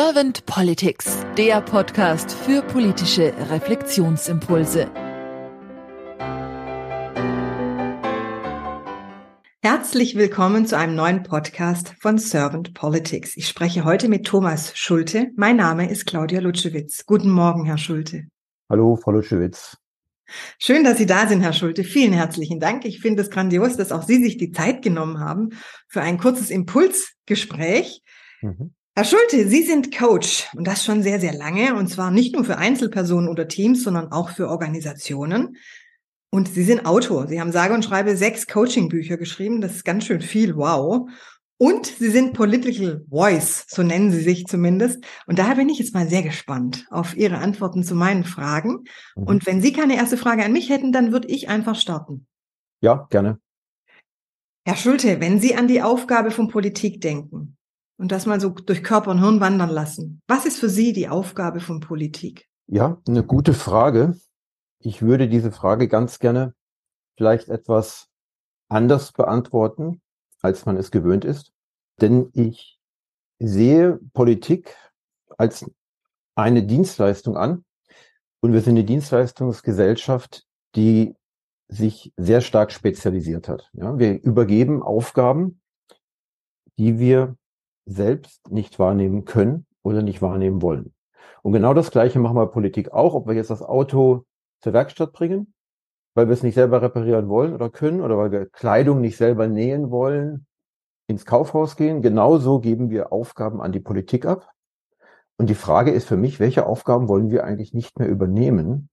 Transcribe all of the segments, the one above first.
Servant Politics, der Podcast für politische Reflexionsimpulse. Herzlich willkommen zu einem neuen Podcast von Servant Politics. Ich spreche heute mit Thomas Schulte. Mein Name ist Claudia Lutschewitz. Guten Morgen, Herr Schulte. Hallo, Frau Lutschewitz. Schön, dass Sie da sind, Herr Schulte. Vielen herzlichen Dank. Ich finde es grandios, dass auch Sie sich die Zeit genommen haben für ein kurzes Impulsgespräch. Mhm. Herr Schulte, Sie sind Coach und das schon sehr, sehr lange und zwar nicht nur für Einzelpersonen oder Teams, sondern auch für Organisationen. Und Sie sind Autor. Sie haben sage und schreibe sechs Coaching-Bücher geschrieben. Das ist ganz schön viel. Wow. Und Sie sind Political Voice, so nennen Sie sich zumindest. Und daher bin ich jetzt mal sehr gespannt auf Ihre Antworten zu meinen Fragen. Mhm. Und wenn Sie keine erste Frage an mich hätten, dann würde ich einfach starten. Ja, gerne. Herr Schulte, wenn Sie an die Aufgabe von Politik denken und das mal so durch Körper und Hirn wandern lassen, was ist für Sie die Aufgabe von Politik? Ja, eine gute Frage. Ich würde diese Frage ganz gerne vielleicht etwas anders beantworten als man es gewöhnt ist. Denn ich sehe Politik als eine Dienstleistung an. Und wir sind eine Dienstleistungsgesellschaft, die sich sehr stark spezialisiert hat. Ja, wir übergeben Aufgaben, die wir selbst nicht wahrnehmen können oder nicht wahrnehmen wollen. Und genau das Gleiche machen wir Politik auch, ob wir jetzt das Auto zur Werkstatt bringen weil wir es nicht selber reparieren wollen oder können oder weil wir Kleidung nicht selber nähen wollen, ins Kaufhaus gehen. Genauso geben wir Aufgaben an die Politik ab. Und die Frage ist für mich, welche Aufgaben wollen wir eigentlich nicht mehr übernehmen,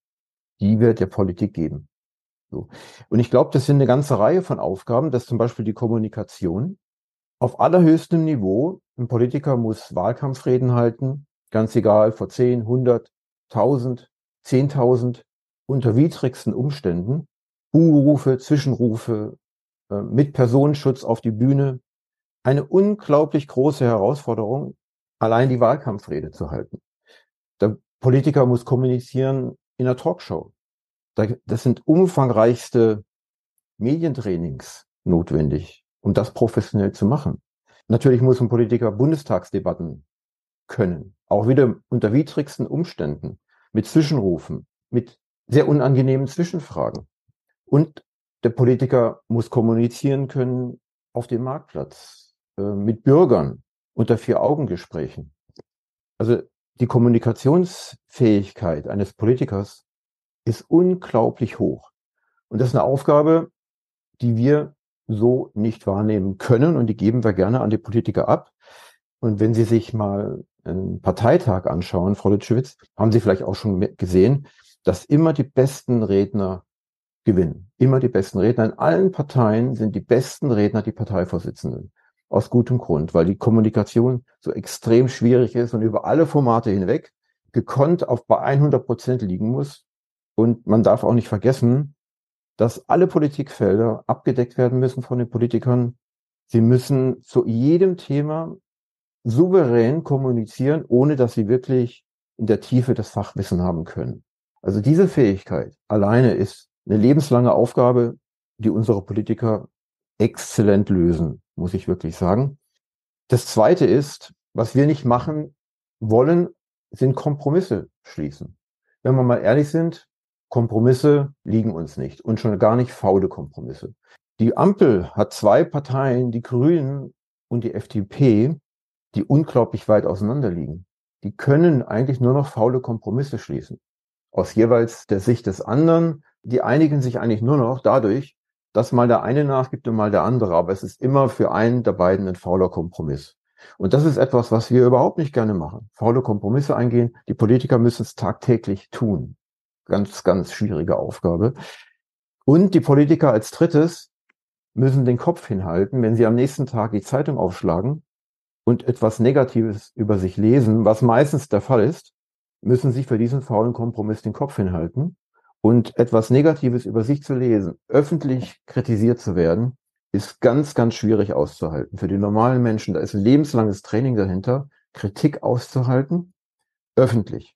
die wir der Politik geben? So. Und ich glaube, das sind eine ganze Reihe von Aufgaben, dass zum Beispiel die Kommunikation auf allerhöchstem Niveau, ein Politiker muss Wahlkampfreden halten, ganz egal, vor 10, 100, 1000, 10.000, unter widrigsten Umständen Buhrufe, Zwischenrufe, äh, mit Personenschutz auf die Bühne. Eine unglaublich große Herausforderung, allein die Wahlkampfrede zu halten. Der Politiker muss kommunizieren in einer Talkshow. Das sind umfangreichste Medientrainings notwendig, um das professionell zu machen. Natürlich muss ein Politiker Bundestagsdebatten können, auch wieder unter widrigsten Umständen, mit Zwischenrufen, mit sehr unangenehmen Zwischenfragen. Und der Politiker muss kommunizieren können auf dem Marktplatz, äh, mit Bürgern, unter Vier-Augen-Gesprächen. Also die Kommunikationsfähigkeit eines Politikers ist unglaublich hoch. Und das ist eine Aufgabe, die wir so nicht wahrnehmen können und die geben wir gerne an die Politiker ab. Und wenn Sie sich mal einen Parteitag anschauen, Frau Lütschewitz, haben Sie vielleicht auch schon gesehen, dass immer die besten Redner gewinnen. Immer die besten Redner. In allen Parteien sind die besten Redner die Parteivorsitzenden. Aus gutem Grund, weil die Kommunikation so extrem schwierig ist und über alle Formate hinweg gekonnt auf bei 100 Prozent liegen muss. Und man darf auch nicht vergessen, dass alle Politikfelder abgedeckt werden müssen von den Politikern. Sie müssen zu jedem Thema souverän kommunizieren, ohne dass sie wirklich in der Tiefe das Fachwissen haben können. Also diese Fähigkeit alleine ist eine lebenslange Aufgabe, die unsere Politiker exzellent lösen, muss ich wirklich sagen. Das Zweite ist, was wir nicht machen wollen, sind Kompromisse schließen. Wenn wir mal ehrlich sind, Kompromisse liegen uns nicht und schon gar nicht faule Kompromisse. Die Ampel hat zwei Parteien, die Grünen und die FDP, die unglaublich weit auseinander liegen. Die können eigentlich nur noch faule Kompromisse schließen aus jeweils der Sicht des anderen. Die einigen sich eigentlich nur noch dadurch, dass mal der eine nachgibt und mal der andere. Aber es ist immer für einen der beiden ein fauler Kompromiss. Und das ist etwas, was wir überhaupt nicht gerne machen. Faule Kompromisse eingehen. Die Politiker müssen es tagtäglich tun. Ganz, ganz schwierige Aufgabe. Und die Politiker als drittes müssen den Kopf hinhalten, wenn sie am nächsten Tag die Zeitung aufschlagen und etwas Negatives über sich lesen, was meistens der Fall ist, müssen sich für diesen faulen Kompromiss den Kopf hinhalten. Und etwas Negatives über sich zu lesen, öffentlich kritisiert zu werden, ist ganz, ganz schwierig auszuhalten. Für die normalen Menschen, da ist ein lebenslanges Training dahinter, Kritik auszuhalten, öffentlich.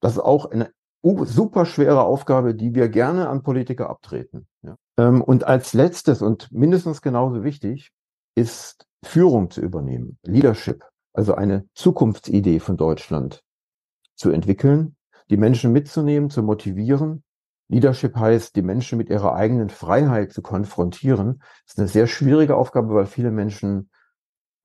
Das ist auch eine super schwere Aufgabe, die wir gerne an Politiker abtreten. Ja. Ähm, und als letztes und mindestens genauso wichtig ist Führung zu übernehmen, Leadership. also eine Zukunftsidee von Deutschland zu entwickeln, die Menschen mitzunehmen, zu motivieren. Leadership heißt, die Menschen mit ihrer eigenen Freiheit zu konfrontieren. Das ist eine sehr schwierige Aufgabe, weil viele Menschen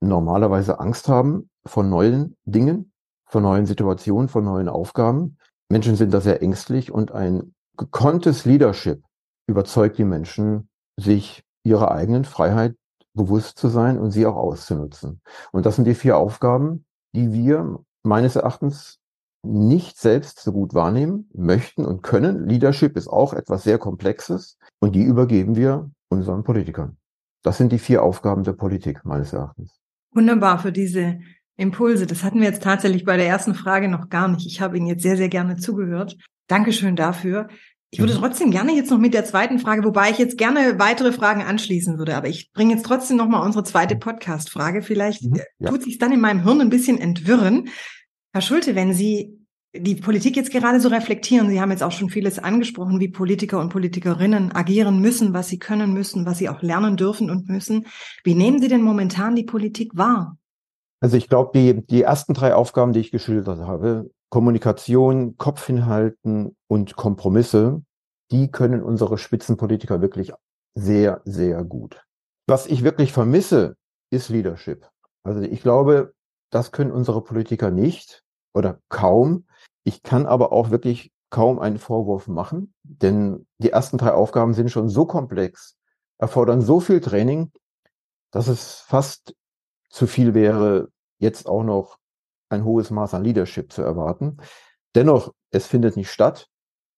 normalerweise Angst haben vor neuen Dingen, vor neuen Situationen, vor neuen Aufgaben. Menschen sind da sehr ängstlich und ein gekonntes Leadership überzeugt die Menschen, sich ihrer eigenen Freiheit bewusst zu sein und sie auch auszunutzen. Und das sind die vier Aufgaben, die wir meines Erachtens nicht selbst so gut wahrnehmen, möchten und können. Leadership ist auch etwas sehr Komplexes und die übergeben wir unseren Politikern. Das sind die vier Aufgaben der Politik meines Erachtens. Wunderbar für diese Impulse. Das hatten wir jetzt tatsächlich bei der ersten Frage noch gar nicht. Ich habe Ihnen jetzt sehr, sehr gerne zugehört. Dankeschön dafür. Ich würde mhm. trotzdem gerne jetzt noch mit der zweiten Frage, wobei ich jetzt gerne weitere Fragen anschließen würde, aber ich bringe jetzt trotzdem noch mal unsere zweite Podcast-Frage. Vielleicht mhm, ja. tut sich dann in meinem Hirn ein bisschen entwirren. Herr Schulte, wenn Sie die Politik jetzt gerade so reflektieren, Sie haben jetzt auch schon vieles angesprochen, wie Politiker und Politikerinnen agieren müssen, was sie können müssen, was sie auch lernen dürfen und müssen. Wie nehmen Sie denn momentan die Politik wahr? Also ich glaube, die, die ersten drei Aufgaben, die ich geschildert habe, Kommunikation, Kopf hinhalten und Kompromisse, die können unsere Spitzenpolitiker wirklich sehr, sehr gut. Was ich wirklich vermisse, ist Leadership. Also ich glaube, das können unsere Politiker nicht oder kaum. Ich kann aber auch wirklich kaum einen Vorwurf machen, denn die ersten drei Aufgaben sind schon so komplex, erfordern so viel Training, dass es fast zu viel wäre, jetzt auch noch ein hohes Maß an Leadership zu erwarten. Dennoch, es findet nicht statt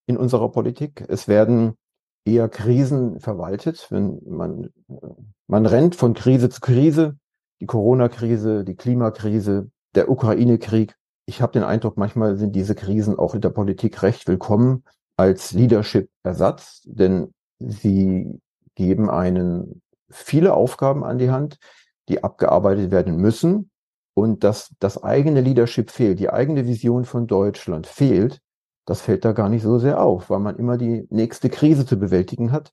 in unserer Politik. Es werden eher Krisen verwaltet, wenn man, man rennt von Krise zu Krise, die Corona-Krise, die Klimakrise, der Ukraine-Krieg. Ich habe den Eindruck, manchmal sind diese Krisen auch in der Politik recht willkommen als Leadership-Ersatz, denn sie geben einen viele Aufgaben an die Hand, die abgearbeitet werden müssen und dass das eigene Leadership fehlt, die eigene Vision von Deutschland fehlt, das fällt da gar nicht so sehr auf, weil man immer die nächste Krise zu bewältigen hat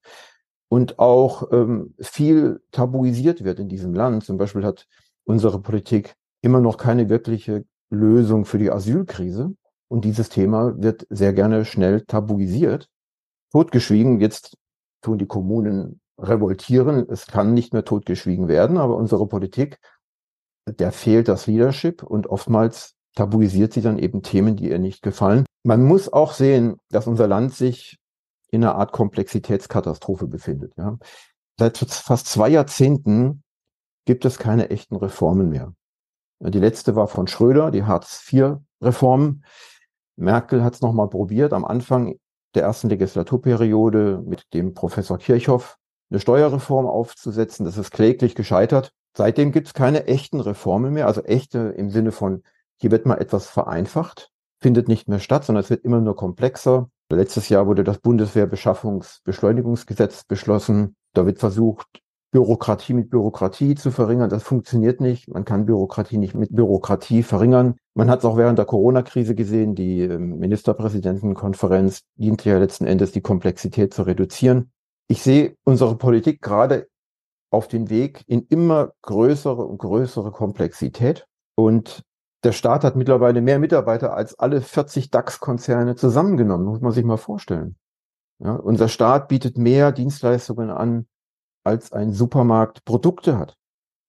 und auch ähm, viel tabuisiert wird in diesem Land. Zum Beispiel hat unsere Politik immer noch keine wirkliche Lösung für die Asylkrise. Und dieses Thema wird sehr gerne schnell tabuisiert, totgeschwiegen. Jetzt tun die Kommunen revoltieren. Es kann nicht mehr totgeschwiegen werden, aber unsere Politik der fehlt das Leadership und oftmals tabuisiert sie dann eben Themen, die ihr nicht gefallen. Man muss auch sehen, dass unser Land sich in einer Art Komplexitätskatastrophe befindet. Ja. Seit fast zwei Jahrzehnten gibt es keine echten Reformen mehr. Die letzte war von Schröder, die Hartz-IV-Reform. Merkel hat es nochmal probiert, am Anfang der ersten Legislaturperiode mit dem Professor Kirchhoff eine Steuerreform aufzusetzen. Das ist kläglich gescheitert. Seitdem gibt es keine echten Reformen mehr, also echte im Sinne von, hier wird mal etwas vereinfacht, findet nicht mehr statt, sondern es wird immer nur komplexer. Letztes Jahr wurde das Bundeswehrbeschaffungsbeschleunigungsgesetz beschlossen. Da wird versucht, Bürokratie mit Bürokratie zu verringern. Das funktioniert nicht. Man kann Bürokratie nicht mit Bürokratie verringern. Man hat es auch während der Corona-Krise gesehen. Die ähm, Ministerpräsidentenkonferenz diente ja letzten Endes, die Komplexität zu reduzieren. Ich sehe unsere Politik gerade auf den Weg in immer größere und größere Komplexität. Und der Staat hat mittlerweile mehr Mitarbeiter als alle 40 DAX-Konzerne zusammengenommen, muss man sich mal vorstellen. Ja, unser Staat bietet mehr Dienstleistungen an, als ein Supermarkt Produkte hat.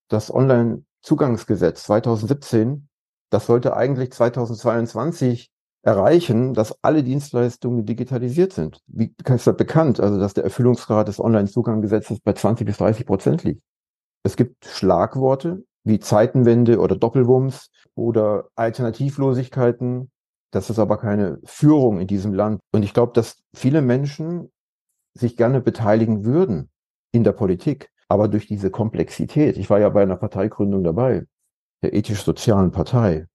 Das Online-Zugangsgesetz 2017, das sollte eigentlich 2022 erreichen, dass alle Dienstleistungen digitalisiert sind. Wie ist das bekannt? Also, dass der Erfüllungsgrad des Online-Zuganggesetzes bei 20 bis 30 Prozent liegt. Es gibt Schlagworte wie Zeitenwende oder Doppelwumms oder Alternativlosigkeiten. Das ist aber keine Führung in diesem Land. Und ich glaube, dass viele Menschen sich gerne beteiligen würden in der Politik. Aber durch diese Komplexität, ich war ja bei einer Parteigründung dabei, der ethisch-sozialen Partei,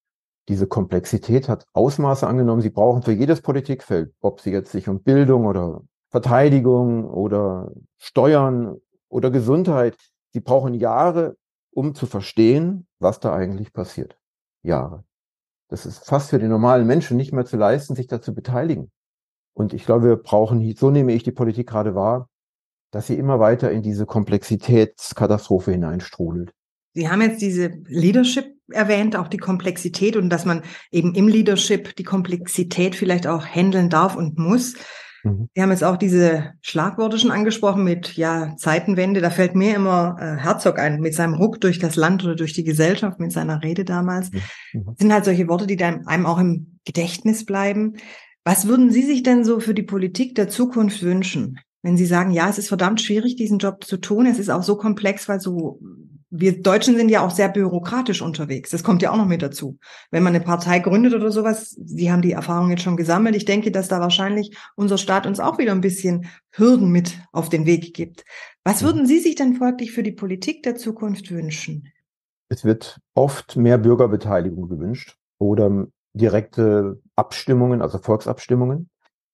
diese Komplexität hat Ausmaße angenommen. Sie brauchen für jedes Politikfeld, ob sie jetzt sich um Bildung oder Verteidigung oder Steuern oder Gesundheit, sie brauchen Jahre, um zu verstehen, was da eigentlich passiert. Jahre. Das ist fast für den normalen Menschen nicht mehr zu leisten, sich da zu beteiligen. Und ich glaube, wir brauchen, so nehme ich die Politik gerade wahr, dass sie immer weiter in diese Komplexitätskatastrophe hineinstrudelt. Sie haben jetzt diese Leadership erwähnt, auch die Komplexität und dass man eben im Leadership die Komplexität vielleicht auch handeln darf und muss. Mhm. Wir haben jetzt auch diese Schlagworte schon angesprochen mit ja Zeitenwende. Da fällt mir immer äh, Herzog ein mit seinem Ruck durch das Land oder durch die Gesellschaft mit seiner Rede damals. Mhm. mhm. Das sind halt solche Worte, die dann einem auch im Gedächtnis bleiben. Was würden Sie sich denn so für die Politik der Zukunft wünschen? Wenn Sie sagen, ja, es ist verdammt schwierig, diesen Job zu tun. Es ist auch so komplex, weil so wir Deutschen sind ja auch sehr bürokratisch unterwegs. Das kommt ja auch noch mit dazu. Wenn man eine Partei gründet oder sowas, Sie haben die Erfahrung jetzt schon gesammelt. Ich denke, dass da wahrscheinlich unser Staat uns auch wieder ein bisschen Hürden mit auf den Weg gibt. Was würden Sie sich denn folglich für die Politik der Zukunft wünschen? Es wird oft mehr Bürgerbeteiligung gewünscht oder direkte Abstimmungen, also Volksabstimmungen.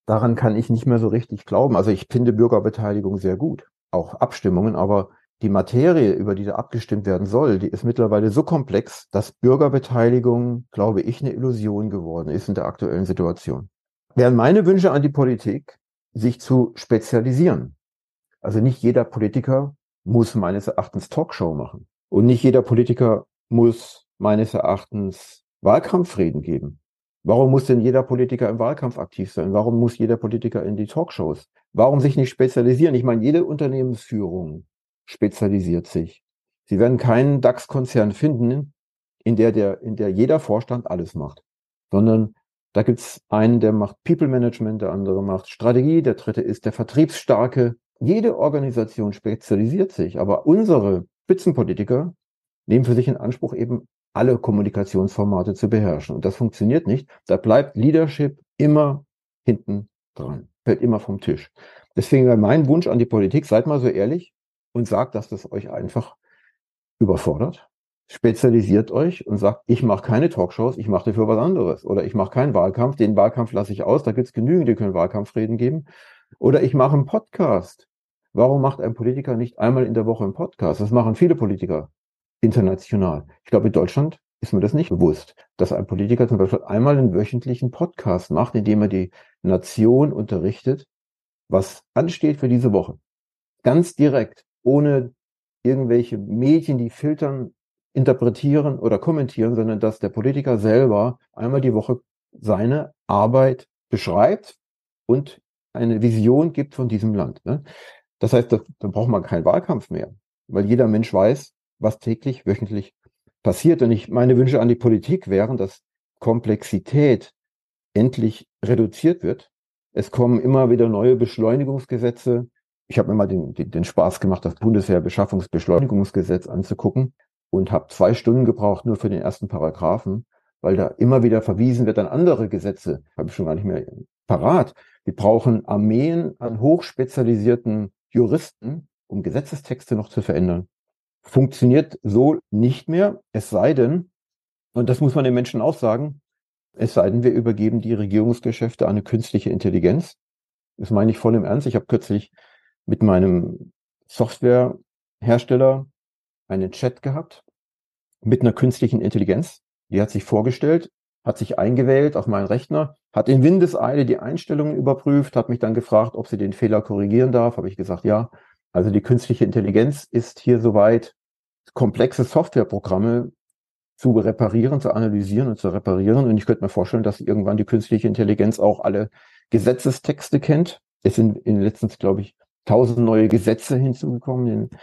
Daran kann ich nicht mehr so richtig glauben. Also ich finde Bürgerbeteiligung sehr gut, auch Abstimmungen, aber die Materie, über die da abgestimmt werden soll, die ist mittlerweile so komplex, dass Bürgerbeteiligung, glaube ich, eine Illusion geworden ist in der aktuellen Situation. Wären meine Wünsche an die Politik, sich zu spezialisieren. Also nicht jeder Politiker muss meines Erachtens Talkshow machen. Und nicht jeder Politiker muss meines Erachtens Wahlkampfreden geben. Warum muss denn jeder Politiker im Wahlkampf aktiv sein? Warum muss jeder Politiker in die Talkshows? Warum sich nicht spezialisieren? Ich meine, jede Unternehmensführung spezialisiert sich. Sie werden keinen DAX-Konzern finden, in der, der, in der jeder Vorstand alles macht, sondern da gibt's einen, der macht People Management, der andere macht Strategie, der dritte ist der Vertriebsstarke. Jede Organisation spezialisiert sich, aber unsere Spitzenpolitiker nehmen für sich in Anspruch, eben alle Kommunikationsformate zu beherrschen. Und das funktioniert nicht. Da bleibt Leadership immer hinten dran, fällt immer vom Tisch. Deswegen mein Wunsch an die Politik, seid mal so ehrlich, und sagt, dass das euch einfach überfordert. Spezialisiert euch und sagt, ich mache keine Talkshows, ich mache dafür was anderes. Oder ich mache keinen Wahlkampf, den Wahlkampf lasse ich aus, da gibt es genügend, die können Wahlkampfreden geben. Oder ich mache einen Podcast. Warum macht ein Politiker nicht einmal in der Woche einen Podcast? Das machen viele Politiker international. Ich glaube, in Deutschland ist mir das nicht bewusst, dass ein Politiker zum Beispiel einmal einen wöchentlichen Podcast macht, in dem er die Nation unterrichtet, was ansteht für diese Woche. Ganz direkt ohne irgendwelche Medien, die filtern, interpretieren oder kommentieren, sondern dass der Politiker selber einmal die Woche seine Arbeit beschreibt und eine Vision gibt von diesem Land. Ne? Das heißt, da, braucht man keinen Wahlkampf mehr, weil jeder Mensch weiß, was täglich, wöchentlich passiert. Und ich meine Wünsche an die Politik wären, dass Komplexität endlich reduziert wird. Es kommen immer wieder neue Beschleunigungsgesetze, ich habe mir mal den, den, den Spaß gemacht, das Bundeswehr-Beschaffungsbeschleunigungsgesetz anzugucken und habe zwei Stunden gebraucht nur für den ersten Paragraphen, weil da immer wieder verwiesen wird an andere Gesetze. Habe ich schon gar nicht mehr parat. Wir brauchen Armeen an hochspezialisierten Juristen, um Gesetzestexte noch zu verändern. Funktioniert so nicht mehr, es sei denn, und das muss man den Menschen auch sagen, es sei denn, wir übergeben die Regierungsgeschäfte an eine künstliche Intelligenz. Das meine ich voll im Ernst. Ich habe kürzlich mit meinem Softwarehersteller einen Chat gehabt mit einer künstlichen Intelligenz. Die hat sich vorgestellt, hat sich eingewählt auf meinen Rechner, hat in Windeseile die Einstellungen überprüft, hat mich dann gefragt, ob sie den Fehler korrigieren darf. Habe ich gesagt, ja. Also die künstliche Intelligenz ist hier soweit, komplexe Softwareprogramme zu reparieren, zu analysieren und zu reparieren. Und ich könnte mir vorstellen, dass irgendwann die künstliche Intelligenz auch alle Gesetzestexte kennt. Es sind in den letzten, glaube ich, tausend neue Gesetze hinzugekommen in den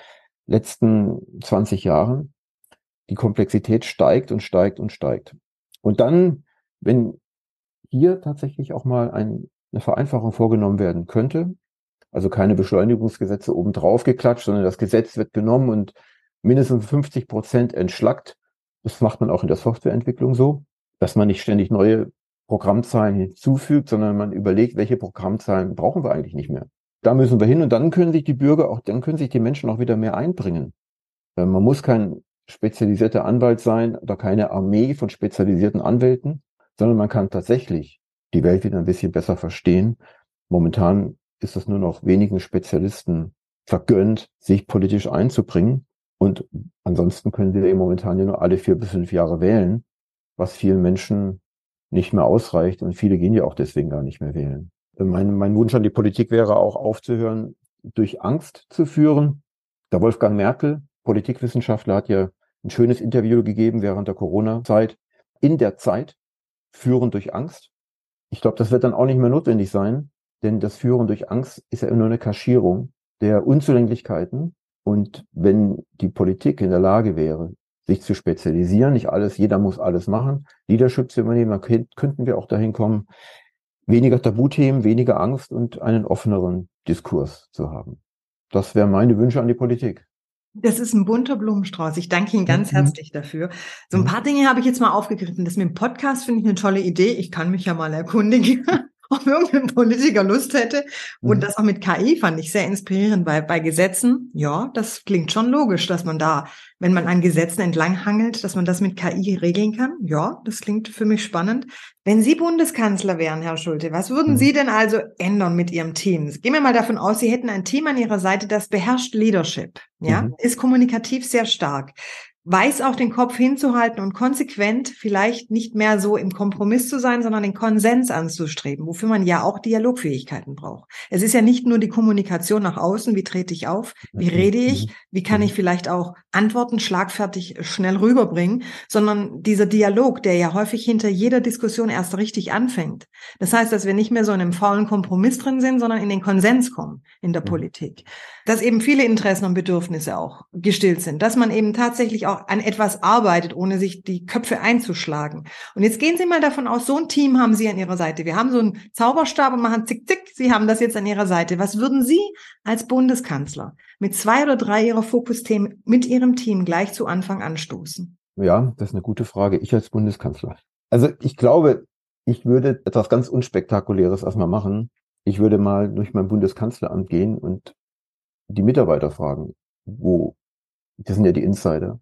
letzten 20 Jahren. Die Komplexität steigt und steigt und steigt. Und dann, wenn hier tatsächlich auch mal ein, eine Vereinfachung vorgenommen werden könnte, also keine Beschleunigungsgesetze obendrauf geklatscht, sondern das Gesetz wird genommen und mindestens 50 Prozent entschlackt. Das macht man auch in der Softwareentwicklung so, dass man nicht ständig neue Programmzahlen hinzufügt, sondern man überlegt, welche Programmzahlen brauchen wir eigentlich nicht mehr da müssen wir hin und dann können sich die Bürger auch, dann können sich die Menschen auch wieder mehr einbringen. Man muss kein spezialisierter Anwalt sein oder keine Armee von spezialisierten Anwälten, sondern man kann tatsächlich die Welt wieder ein bisschen besser verstehen. Momentan ist es nur noch wenigen Spezialisten vergönnt, sich politisch einzubringen. Und ansonsten können wir eben momentan ja nur alle vier bis fünf Jahre wählen, was vielen Menschen nicht mehr ausreicht. Und viele gehen ja auch deswegen gar nicht mehr wählen. Mein, mein Wunsch an die Politik wäre auch aufzuhören, durch Angst zu führen. Der Wolfgang Merkel, Politikwissenschaftler, hat ja ein schönes Interview gegeben während der Corona-Zeit. In der Zeit führen durch Angst. Ich glaube, das wird dann auch nicht mehr notwendig sein, denn das Führen durch Angst ist ja nur eine Kaschierung der Unzulänglichkeiten. Und wenn die Politik in der Lage wäre, sich zu spezialisieren, nicht alles, jeder muss alles machen, Leadership zu übernehmen, dann könnten wir auch dahin kommen, weniger Tabuthemen, weniger Angst und einen offeneren Diskurs zu haben. Das wären meine Wünsche an die Politik. Das ist ein bunter Blumenstrauß. Ich danke Ihnen ganz mhm. herzlich dafür. So ein mhm. paar Dinge habe ich jetzt mal aufgegriffen. Das mit dem Podcast finde ich eine tolle Idee. Ich kann mich ja mal erkundigen. ob irgendein Politiker Lust hätte. Und mhm. das auch mit KI fand ich sehr inspirierend. Bei, bei Gesetzen, ja, das klingt schon logisch, dass man da, wenn man an Gesetzen entlanghangelt, dass man das mit KI regeln kann. Ja, das klingt für mich spannend. Wenn Sie Bundeskanzler wären, Herr Schulte, was würden mhm. Sie denn also ändern mit Ihrem Team? Gehen wir mal davon aus, Sie hätten ein Team an Ihrer Seite, das beherrscht Leadership. Ja, mhm. ist kommunikativ sehr stark weiß auch den Kopf hinzuhalten und konsequent vielleicht nicht mehr so im Kompromiss zu sein, sondern den Konsens anzustreben, wofür man ja auch Dialogfähigkeiten braucht. Es ist ja nicht nur die Kommunikation nach außen, wie trete ich auf, wie rede ich, wie kann ich vielleicht auch Antworten schlagfertig schnell rüberbringen, sondern dieser Dialog, der ja häufig hinter jeder Diskussion erst richtig anfängt. Das heißt, dass wir nicht mehr so in einem faulen Kompromiss drin sind, sondern in den Konsens kommen in der Politik. Dass eben viele Interessen und Bedürfnisse auch gestillt sind, dass man eben tatsächlich auch an etwas arbeitet, ohne sich die Köpfe einzuschlagen. Und jetzt gehen Sie mal davon aus, so ein Team haben Sie an Ihrer Seite. Wir haben so einen Zauberstab und machen zick, zick. Sie haben das jetzt an Ihrer Seite. Was würden Sie als Bundeskanzler mit zwei oder drei Ihrer Fokusthemen mit Ihrem Team gleich zu Anfang anstoßen? Ja, das ist eine gute Frage. Ich als Bundeskanzler. Also ich glaube, ich würde etwas ganz Unspektakuläres erstmal machen. Ich würde mal durch mein Bundeskanzleramt gehen und die Mitarbeiter fragen, wo, das sind ja die Insider,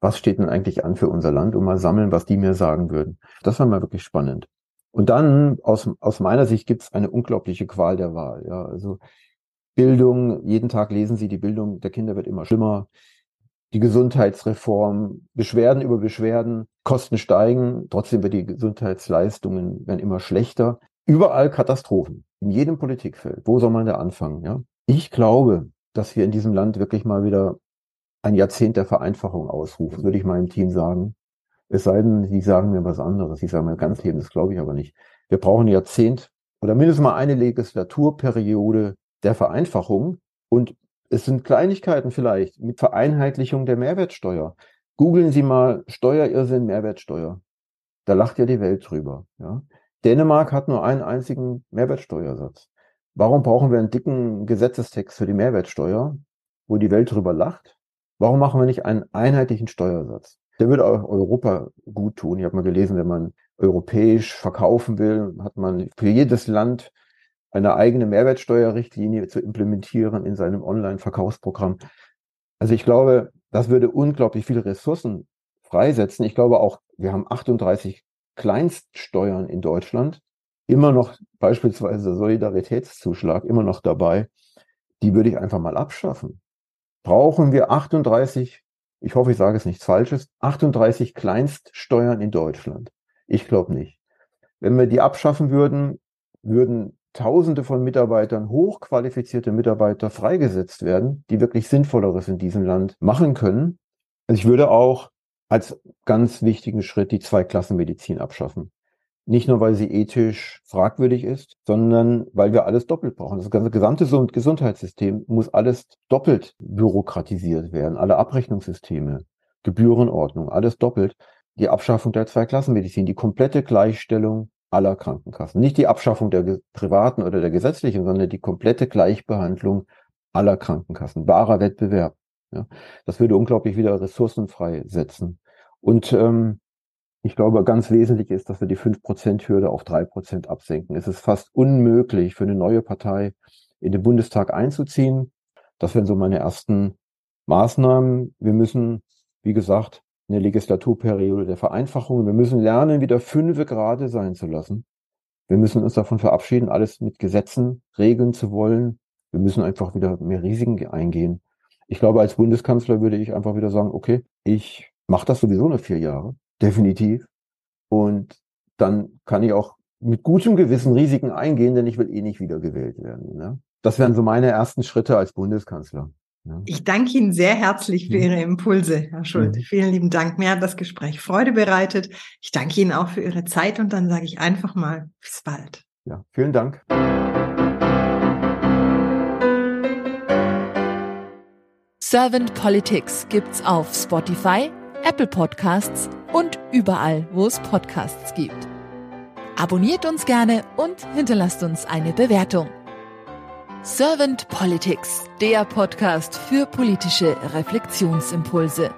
was steht denn eigentlich an für unser Land und mal sammeln, was die mir sagen würden. Das war mal wirklich spannend. Und dann, aus, aus meiner Sicht, gibt es eine unglaubliche Qual der Wahl. Ja, also Bildung, jeden Tag lesen Sie, die Bildung der Kinder wird immer schlimmer. Die Gesundheitsreform, Beschwerden über Beschwerden, Kosten steigen, trotzdem wird die Gesundheitsleistungen werden immer schlechter. Überall Katastrophen, in jedem Politikfeld. Wo soll man da anfangen? Ja? Ich glaube, dass wir in diesem Land wirklich mal wieder ein Jahrzehnt der Vereinfachung ausrufen, würde ich meinem Team sagen. Es sei denn, sie sagen mir was anderes. Sie sagen mir ganz Leben, das glaube ich aber nicht. Wir brauchen ein Jahrzehnt oder mindestens mal eine Legislaturperiode der Vereinfachung. Und es sind Kleinigkeiten vielleicht mit Vereinheitlichung der Mehrwertsteuer. Googeln Sie mal Steuerirrsinn, Mehrwertsteuer. Da lacht ja die Welt drüber. Ja? Dänemark hat nur einen einzigen Mehrwertsteuersatz. Warum brauchen wir einen dicken Gesetzestext für die Mehrwertsteuer, wo die Welt drüber lacht? Warum machen wir nicht einen einheitlichen Steuersatz? Der würde auch Europa gut tun. Ich habe mal gelesen, wenn man europäisch verkaufen will, hat man für jedes Land eine eigene Mehrwertsteuerrichtlinie zu implementieren in seinem Online-Verkaufsprogramm. Also ich glaube, das würde unglaublich viele Ressourcen freisetzen. Ich glaube auch, wir haben 38 Kleinststeuern in Deutschland, immer noch beispielsweise Solidaritätszuschlag, immer noch dabei. Die würde ich einfach mal abschaffen brauchen wir 38, ich hoffe, ich sage es nichts Falsches, 38 Kleinststeuern in Deutschland. Ich glaube nicht. Wenn wir die abschaffen würden, würden Tausende von Mitarbeitern, hochqualifizierte Mitarbeiter freigesetzt werden, die wirklich Sinnvolleres in diesem Land machen können. Also ich würde auch als ganz wichtigen Schritt die Zweiklassenmedizin abschaffen. Nicht nur, weil sie ethisch fragwürdig ist, sondern weil wir alles doppelt brauchen. Das ganze gesamte Gesundheitssystem muss alles doppelt bürokratisiert werden. Alle Abrechnungssysteme, Gebührenordnung, alles doppelt. Die Abschaffung der Zweiklassenmedizin, die komplette Gleichstellung aller Krankenkassen. Nicht die Abschaffung der privaten oder der gesetzlichen, sondern die komplette Gleichbehandlung aller Krankenkassen. Wahrer Wettbewerb. Ja, das würde unglaublich wieder Ressourcen freisetzen. Und ähm, ich glaube, ganz wesentlich ist, dass wir die 5%-Hürde auf 3% absenken. Es ist fast unmöglich für eine neue Partei in den Bundestag einzuziehen. Das wären so meine ersten Maßnahmen. Wir müssen, wie gesagt, eine Legislaturperiode der Vereinfachung. Wir müssen lernen, wieder fünfe gerade sein zu lassen. Wir müssen uns davon verabschieden, alles mit Gesetzen regeln zu wollen. Wir müssen einfach wieder mehr Risiken eingehen. Ich glaube, als Bundeskanzler würde ich einfach wieder sagen, okay, ich mache das sowieso nur vier Jahre definitiv. Und dann kann ich auch mit gutem Gewissen Risiken eingehen, denn ich will eh nicht wiedergewählt werden. Ne? Das wären so meine ersten Schritte als Bundeskanzler. Ja. Ich danke Ihnen sehr herzlich für. Ihre Impulse, Herr Schulte. Mhm. Vielen lieben Dank. Mir hat das Gespräch Freude bereitet. Ich danke Ihnen auch für Ihre Zeit und dann sage ich einfach mal bis bald. Ja, vielen Dank. Servant Politics gibt's auf Spotify, Apple Podcasts und überall, wo es Podcasts gibt. Abonniert uns gerne und hinterlasst uns eine Bewertung. Servant Politics, der Podcast für politische Reflexionsimpulse.